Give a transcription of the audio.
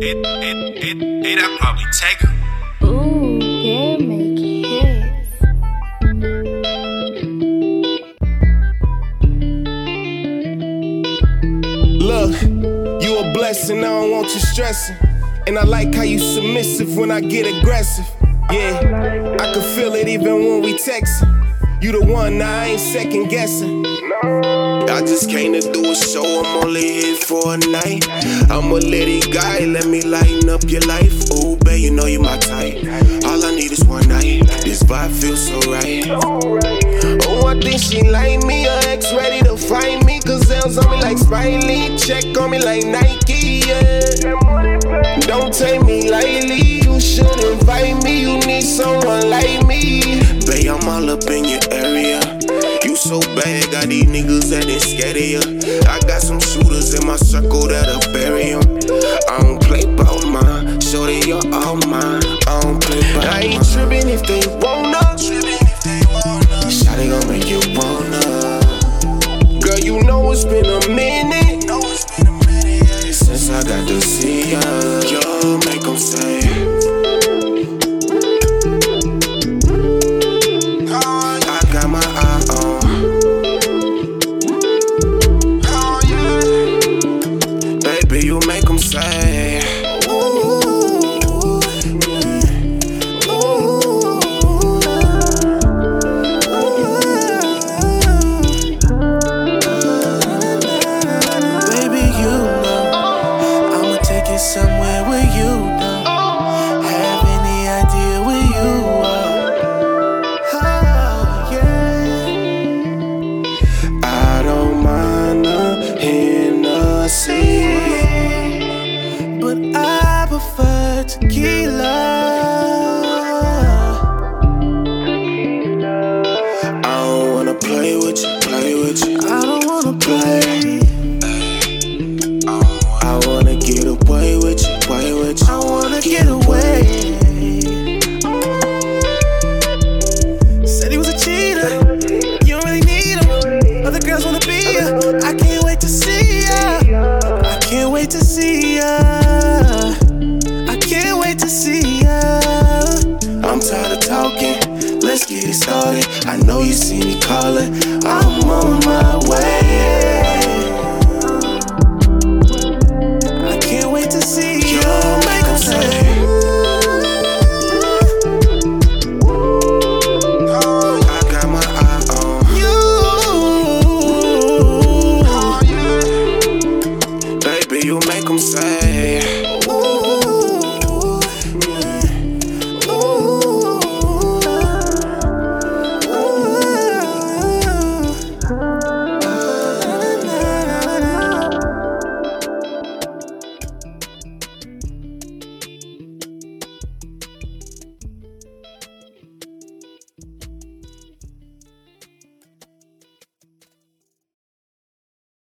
it, it, it, it, I probably take her. Ooh, yeah, make hits. Look, you a blessing, I don't want you stressing. And I like how you submissive when I get aggressive. Yeah, I can feel it even when we texting. You the one, I ain't second guessing. I just came to do a show, I'm only here for a night. I'm a litty guy, let me lighten up your life. Ooh, babe, you know you're my type. All I need is one night. This vibe feels so right. Oh, I think she like me. Her ex ready to find me. Gazelles on me like Spike Lee. Check on me like Nike. Yeah. Don't take me lightly. You should invite me. You need someone like me. Babe, I'm all up in your so bad, got these niggas that ain't scared of you. I got some shooters in my circle that'll bury 'em. I don't play about mine, show they you're all mine. I don't play about I ain't tripping if they wanna. To see ya. I can't wait to see ya. I'm tired of talking, let's get it started. I know you see me calling, I'm on my way.